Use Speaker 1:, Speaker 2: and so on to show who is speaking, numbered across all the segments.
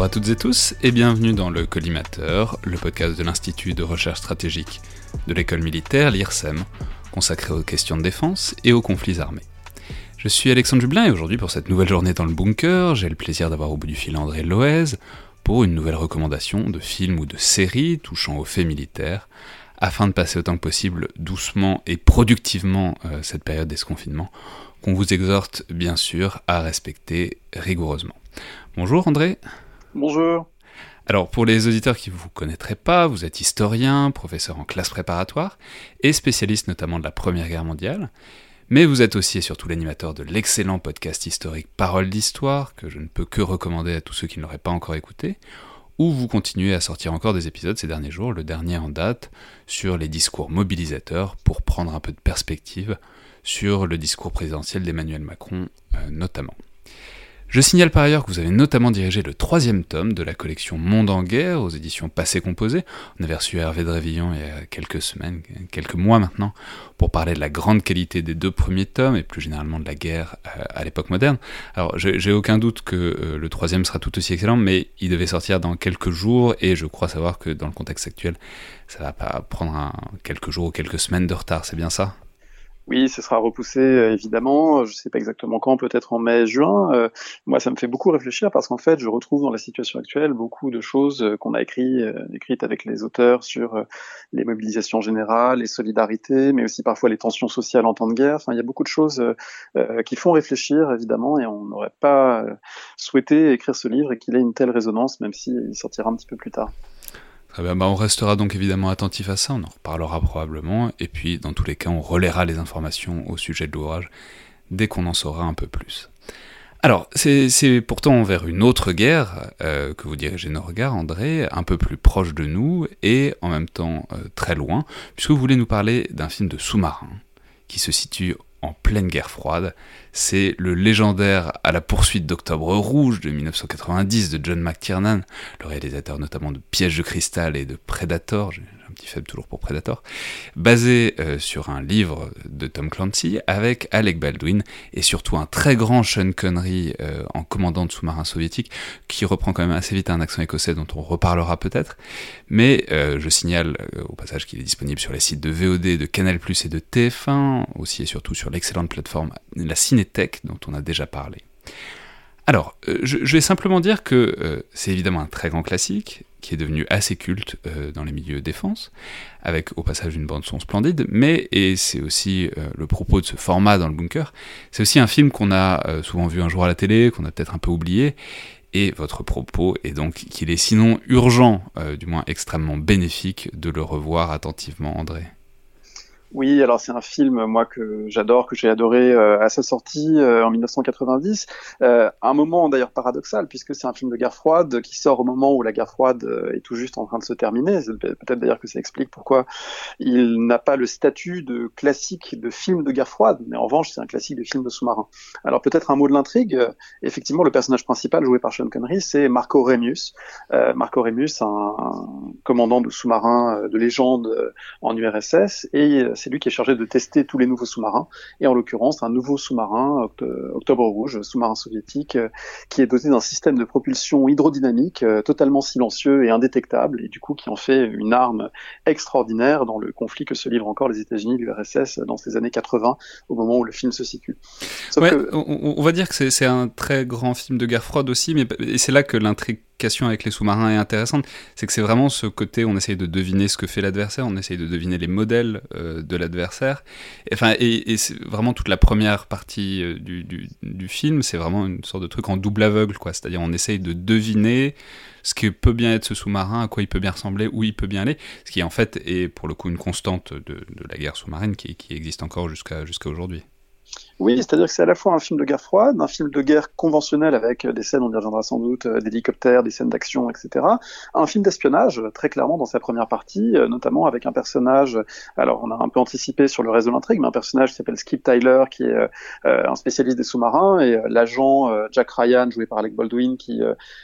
Speaker 1: Bonjour à toutes et tous et bienvenue dans le Collimateur, le podcast de l'Institut de recherche stratégique de l'école militaire, l'IRSEM, consacré aux questions de défense et aux conflits armés. Je suis Alexandre Jublin et aujourd'hui pour cette nouvelle journée dans le bunker, j'ai le plaisir d'avoir au bout du fil André Loez pour une nouvelle recommandation de film ou de série touchant aux faits militaires, afin de passer autant que possible doucement et productivement euh, cette période d'esconfinement qu'on vous exhorte bien sûr à respecter rigoureusement. Bonjour André.
Speaker 2: Bonjour.
Speaker 1: Alors pour les auditeurs qui ne vous connaîtraient pas, vous êtes historien, professeur en classe préparatoire et spécialiste notamment de la Première Guerre mondiale. Mais vous êtes aussi et surtout l'animateur de l'excellent podcast historique Parole d'Histoire, que je ne peux que recommander à tous ceux qui ne l'auraient pas encore écouté, où vous continuez à sortir encore des épisodes ces derniers jours, le dernier en date, sur les discours mobilisateurs, pour prendre un peu de perspective sur le discours présidentiel d'Emmanuel Macron euh, notamment. Je signale par ailleurs que vous avez notamment dirigé le troisième tome de la collection Monde en guerre aux éditions Passé Composé. On avait reçu Hervé Drévillon il y a quelques semaines, quelques mois maintenant, pour parler de la grande qualité des deux premiers tomes et plus généralement de la guerre euh, à l'époque moderne. Alors j'ai aucun doute que euh, le troisième sera tout aussi excellent, mais il devait sortir dans quelques jours et je crois savoir que dans le contexte actuel, ça va pas prendre quelques jours ou quelques semaines de retard, c'est bien ça?
Speaker 2: Oui, ce sera repoussé euh, évidemment. Je ne sais pas exactement quand, peut-être en mai, juin. Euh, moi, ça me fait beaucoup réfléchir parce qu'en fait, je retrouve dans la situation actuelle beaucoup de choses euh, qu'on a écrit, écrites avec les auteurs sur les mobilisations générales, les solidarités, mais aussi parfois les tensions sociales en temps de guerre. Enfin, il y a beaucoup de choses qui font réfléchir évidemment, et on n'aurait pas souhaité écrire ce livre et qu'il ait une telle résonance, même s'il sortira un petit peu plus tard.
Speaker 1: Bah on restera donc évidemment attentif à ça, on en reparlera probablement, et puis dans tous les cas on relaiera les informations au sujet de l'ouvrage dès qu'on en saura un peu plus. Alors, c'est pourtant vers une autre guerre euh, que vous dirigez nos regards, André, un peu plus proche de nous et en même temps euh, très loin, puisque vous voulez nous parler d'un film de sous-marin qui se situe en pleine guerre froide. C'est le légendaire À la poursuite d'Octobre Rouge de 1990 de John McTiernan, le réalisateur notamment de Piège de cristal et de Predator, un petit faible toujours pour Predator, basé euh, sur un livre de Tom Clancy avec Alec Baldwin et surtout un très grand Sean Connery euh, en commandant de sous-marin soviétique qui reprend quand même assez vite un accent écossais dont on reparlera peut-être. Mais euh, je signale au passage qu'il est disponible sur les sites de VOD, de Canal+, et de TF1, aussi et surtout sur l'excellente plateforme La Cinétech dont on a déjà parlé. Alors, euh, je, vais simplement dire que euh, c'est évidemment un très grand classique, qui est devenu assez culte euh, dans les milieux défense, avec au passage une bande son splendide, mais, et c'est aussi le propos de ce format dans le bunker, c'est aussi un film qu'on a souvent vu un jour à la télé, qu'on a peut-être un peu oublié, et votre propos est donc qu'il est sinon urgent, du moins extrêmement bénéfique, de le revoir attentivement, André.
Speaker 2: Oui, alors c'est un film moi que j'adore, que j'ai adoré euh, à sa sortie euh, en 1990. Euh, un moment d'ailleurs paradoxal puisque c'est un film de guerre froide qui sort au moment où la guerre froide euh, est tout juste en train de se terminer. Peut-être d'ailleurs que ça explique pourquoi il n'a pas le statut de classique de film de guerre froide, mais en revanche c'est un classique de film de sous-marin. Alors peut-être un mot de l'intrigue. Effectivement, le personnage principal joué par Sean Connery, c'est Marco Remius. Marco Remius, un, un commandant de sous-marin de légende en URSS et c'est lui qui est chargé de tester tous les nouveaux sous-marins, et en l'occurrence un nouveau sous-marin, Octobre Rouge, sous-marin soviétique, qui est doté d'un système de propulsion hydrodynamique totalement silencieux et indétectable, et du coup qui en fait une arme extraordinaire dans le conflit que se livrent encore les États-Unis et l'URSS dans ces années 80, au moment où le film se situe.
Speaker 1: on, va dire que c'est un très grand film de guerre froide aussi, mais c'est là que avec les sous-marins est intéressante. C'est que c'est vraiment ce côté, on essaye de deviner ce que fait l'adversaire, on essaye de deviner les modèles euh, de l'adversaire. Enfin, et, c'est vraiment toute la première partie euh, du, film, c'est vraiment une sorte de truc en double aveugle, quoi. C'est-à-dire, on essaye de deviner ce que peut bien être ce sous-marin, à quoi il peut bien ressembler, où il peut bien aller, ce qui en fait est pour le coup une constante de, la guerre sous-marine qui, existe encore jusqu'à aujourd'hui.
Speaker 2: Oui, c'est-à-dire que c'est à la fois un film de guerre froide, un film de guerre conventionnel avec euh, des scènes, on y reviendra sans doute, euh, d'hélicoptères, des scènes d'action, etc. Un film d'espionnage, très clairement dans sa première partie, euh, notamment avec un personnage, alors on a un peu anticipé sur le reste de l'intrigue, mais un personnage qui s'appelle Skip Tyler, qui est un spécialiste des sous-marins, et l'agent Jack Ryan, joué par Alec Baldwin, qui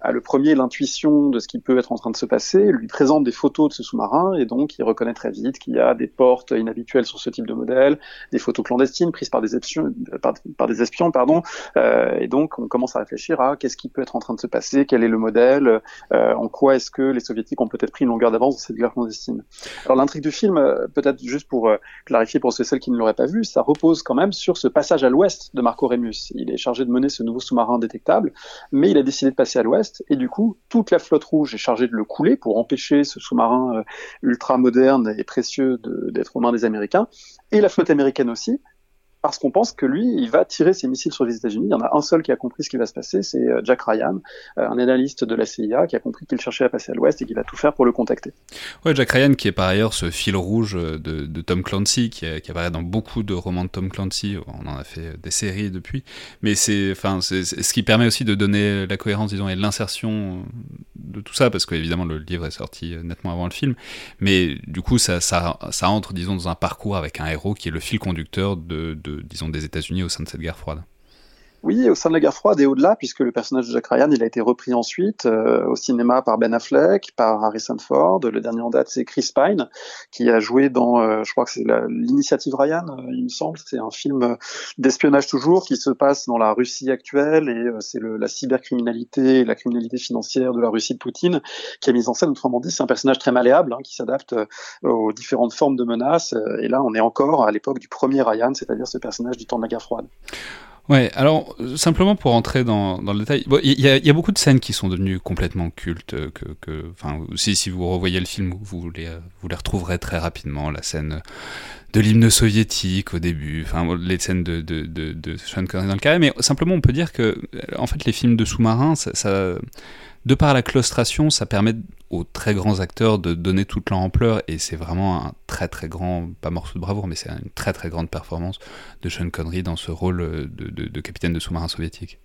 Speaker 2: a le premier l'intuition de ce qui peut être en train de se passer, lui présente des photos de ce sous-marin, et donc il reconnaît très vite qu'il y a des portes inhabituelles sur ce type de modèle, des photos clandestines prises par des espions par, des espions, pardon. Euh, et donc, on commence à réfléchir à qu'est-ce qui peut être en train de se passer, quel est le modèle, euh, en quoi est-ce que les soviétiques ont peut-être pris une longueur d'avance dans cette guerre clandestine. Alors, l'intrigue du film, euh, peut-être juste pour clarifier pour ceux et celles qui ne l'auraient pas vu, ça repose quand même sur ce passage à l'ouest de Marco Remus. Il est chargé de mener ce nouveau sous-marin détectable, mais il a décidé de passer à l'ouest, et du coup, toute la flotte rouge est chargée de le couler pour empêcher ce sous-marin ultra moderne et précieux d'être aux mains des Américains, et la flotte américaine aussi, parce qu'on pense que lui, il va tirer ses missiles sur les États-Unis. Il y en a un seul qui a compris ce qui va se passer, c'est euh, Jack Ryan, euh, un analyste de la CIA qui a compris qu'il cherchait à passer à l'Ouest et qu'il va tout faire pour le contacter.
Speaker 1: Ouais, Jack Ryan qui est par ailleurs ce fil rouge de, Tom Clancy, qui, apparaît dans beaucoup de romans de Tom Clancy. On en a fait des séries depuis, mais c'est, enfin, ce qui permet aussi de donner la cohérence, disons, et l'insertion de tout ça, parce qu'évidemment le livre est sorti nettement avant le film, mais du coup ça, ça, entre, disons, dans un parcours avec un héros qui est le fil conducteur disons, des États-Unis au sein de cette guerre froide.
Speaker 2: Oui, au sein de la guerre froide et au-delà, puisque le personnage de Jack Ryan, il a été repris ensuite euh, au cinéma par Ben Affleck, par Harrison Ford. Le dernier en date, c'est Chris Pine, qui a joué dans, euh, je crois que c'est l'initiative Ryan, euh, il me semble. C'est un film d'espionnage toujours qui se passe dans la Russie actuelle et c'est la cybercriminalité et la criminalité financière de la Russie de Poutine qui a mis en scène. Autrement dit, c'est un personnage très malléable hein, qui s'adapte aux différentes formes de menaces. Et là, on est encore à l'époque du premier Ryan, c'est-à-dire ce personnage du temps de la guerre froide.
Speaker 1: Ouais, alors simplement pour entrer dans, dans le détail, il y, a, y, a, beaucoup de scènes qui sont devenues complètement cultes. Que, que, enfin, si, si vous revoyez le film, vous les, vous les retrouverez très rapidement. La scène de l'hymne soviétique au début, enfin les scènes de, de, de, Sean Connery dans le carré, mais simplement on peut dire que en fait les films de sous-marins, ça, ça de par la claustration, ça permet aux très grands acteurs de donner toute leur ampleur, et c'est vraiment un très très grand, pas morceau de bravoure, mais c'est une très très grande performance de Sean Connery dans ce rôle de, de capitaine de sous-marin soviétique.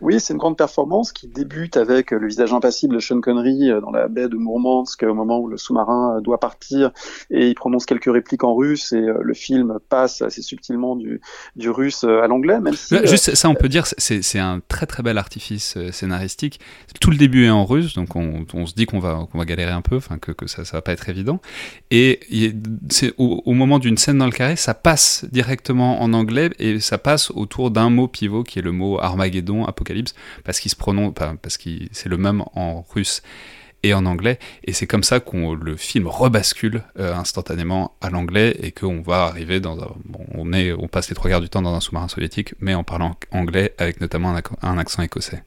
Speaker 2: Oui, c'est une grande performance qui débute avec le visage impassible de Sean Connery euh, dans la baie de Mourmansk au moment où le sous-marin euh, doit partir et il prononce quelques répliques en russe et euh, le film passe assez subtilement du, du russe à l'anglais. Même si,
Speaker 1: Juste ça, on peut dire, c'est un très très bel artifice scénaristique. Tout le début est en russe, donc on, on se dit qu'on va, qu'on va galérer un peu, enfin que, que ça, ça va pas être évident. Et c'est au, au moment d'une scène dans le carré, ça passe directement en anglais et ça passe autour d'un mot pivot qui est le mot Armageddon, parce qu'il se prononce, parce que c'est le même en russe et en anglais, et c'est comme ça qu'on le film rebascule euh, instantanément à l'anglais et qu'on va arriver dans un, on passe les trois quarts du temps dans un sous-marin soviétique, mais en parlant anglais avec notamment un accent écossais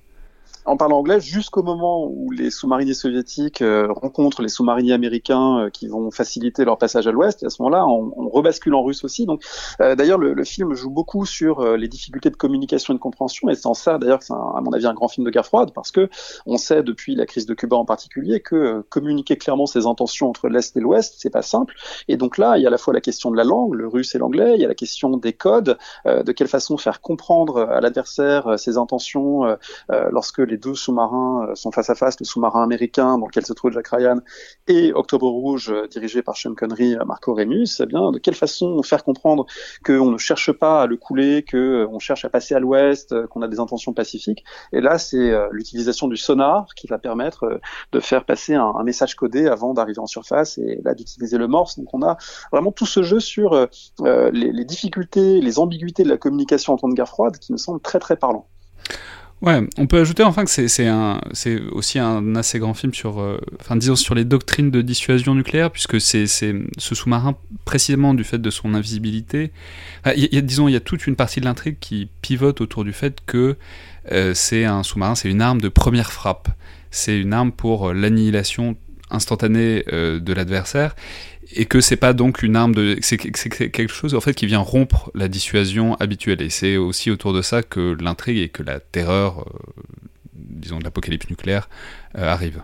Speaker 2: en parlant anglais jusqu'au moment où les sous-mariniers soviétiques euh, rencontrent les sous-mariniers américains euh, qui vont faciliter leur passage à l'ouest. Et à ce moment-là, on, on, rebascule en russe aussi. Donc, euh, d'ailleurs, le, le, film joue beaucoup sur les difficultés de communication et de compréhension. Et en ça, d'ailleurs, c'est à mon avis un grand film de guerre froide, parce que on sait depuis la crise de Cuba en particulier que communiquer clairement ses intentions entre l'est et l'ouest, c'est pas simple. Et donc là, il y a à la fois la question de la langue, le russe et l'anglais. Il y a la question des codes, de quelle façon faire comprendre à l'adversaire ses intentions lorsque les les deux sous-marins sont face à face, le sous-marin américain dans lequel se trouve Jack Ryan et Octobre Rouge dirigé par Sean Connery, Marco Remus, eh bien de quelle façon faire comprendre qu'on ne cherche pas à le couler, qu'on cherche à passer à l'ouest, qu'on a des intentions pacifiques? Et là, c'est l'utilisation du sonar qui va permettre de faire passer un, un message codé avant d'arriver en surface et là d'utiliser le morse. Donc on a vraiment tout ce jeu sur les, les difficultés, les ambiguïtés de la communication en temps de guerre froide qui me semble très très parlant.
Speaker 1: Ouais, on peut ajouter enfin que c'est aussi un assez grand film sur euh, disons sur les doctrines de dissuasion nucléaire puisque c'est ce sous-marin précisément du fait de son invisibilité. Disons il y a toute une partie de l'intrigue qui pivote autour du fait que euh, c'est un sous-marin, c'est une arme de première frappe. C'est une arme pour l'annihilation instantanée euh, de l'adversaire et que c'est pas donc une arme de c'est quelque chose en fait qui vient rompre la dissuasion habituelle et c'est aussi autour de ça que l'intrigue et que la terreur euh, disons de l'apocalypse nucléaire euh, arrive.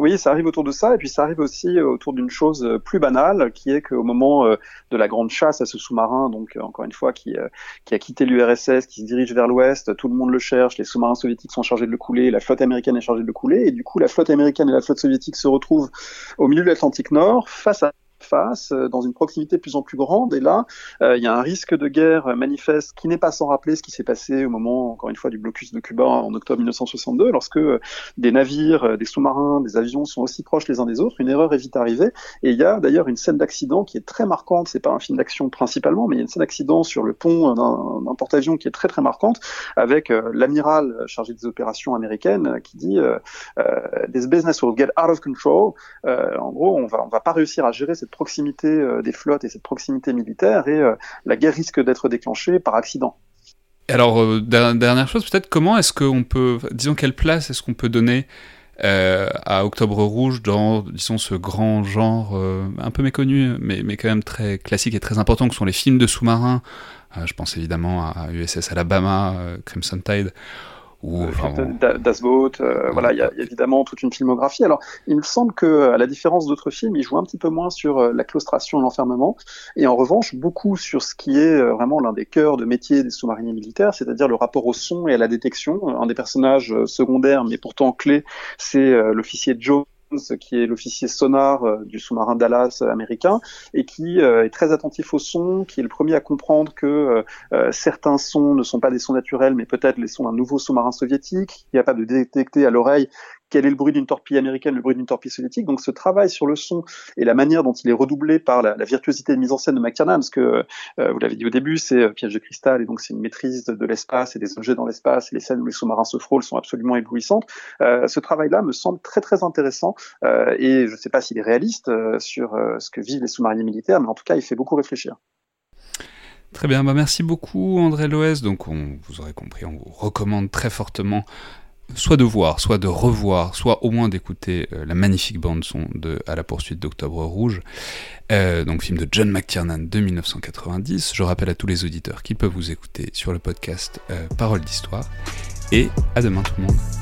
Speaker 2: Oui, ça arrive autour de ça, et puis ça arrive aussi euh, autour d'une chose plus banale, qui est qu'au moment de la grande chasse à ce sous-marin, donc encore une fois, qui, qui a quitté l'URSS, qui se dirige vers l'ouest, tout le monde le cherche, les sous-marins soviétiques sont chargés de le couler, la flotte américaine est chargée de le couler, et du coup la flotte américaine et la flotte soviétique se retrouvent au milieu de l'Atlantique Nord, face à euh, dans une proximité de plus en plus grande. Et là, euh, il y a un risque de guerre manifeste qui n'est pas sans rappeler ce qui s'est passé au moment, encore une fois, du blocus de Cuba en octobre 1962, lorsque euh, des navires, des sous-marins, des avions sont aussi proches les uns des autres. Une erreur est vite arrivée. Et il y a d'ailleurs une scène d'accident qui est très marquante. C'est pas un film d'action principalement, mais il y a une scène d'accident sur le pont d'un porte-avions qui est très très marquante, avec l'amiral chargé des opérations américaines qui dit "This business will get out of control." en gros, on va on va pas réussir à gérer cette proximité euh, des flottes et cette proximité militaire, et euh, la guerre risque d'être déclenchée par accident.
Speaker 1: Alors, euh, dernière chose, peut-être, comment est-ce qu'on peut, disons, quelle place est-ce qu'on peut donner à Octobre Rouge dans, disons, ce grand genre un peu méconnu, mais, mais quand même très classique et très important, que sont les films de sous-marins. je pense évidemment à USS Alabama, Crimson Tide,
Speaker 2: ou Das Boot, euh, voilà, il y, a évidemment toute une filmographie. Alors, il me semble que, à la différence d'autres films, il joue un petit peu moins sur euh, la claustration et l'enfermement, et en revanche beaucoup sur ce qui est euh, vraiment l'un des cœurs de métier des sous-mariniers militaires, c'est-à-dire le rapport au son et à la détection. Un des personnages secondaires, mais pourtant clés, c'est l'officier Joe qui est l'officier sonar euh, du sous-marin Dallas américain et qui euh, est très attentif au son, qui est le premier à comprendre que euh, certains sons ne sont pas des sons naturels, mais peut-être les sons d'un nouveau sous-marin soviétique, qui est capable de détecter à l'oreille quel est le bruit d'une torpille américaine, le bruit d'une torpille soviétique. Donc ce travail sur le son et la manière dont il est redoublé par la, virtuosité de mise en scène de McTiernan, parce que euh, vous l'avez dit au début, c'est euh, Piège de cristal et donc c'est une maîtrise de, l'espace et des objets dans l'espace et les scènes où les sous-marins se frôlent sont absolument éblouissantes. Euh, ce travail-là me semble très très intéressant et je ne sais pas s'il est réaliste sur ce que vivent les sous-mariniers militaires, mais en tout cas il fait beaucoup réfléchir.
Speaker 1: Très bien, bah merci beaucoup André Loès. Donc on, vous aurez compris, on vous recommande très fortement soit de voir, soit de revoir, soit au moins d'écouter euh, la magnifique bande son de À la poursuite d'Octobre Rouge, euh, donc film de John McTiernan de 1990. Je rappelle à tous les auditeurs qu'ils peuvent vous écouter sur le podcast euh, Parole d'Histoire. Et à demain tout le monde.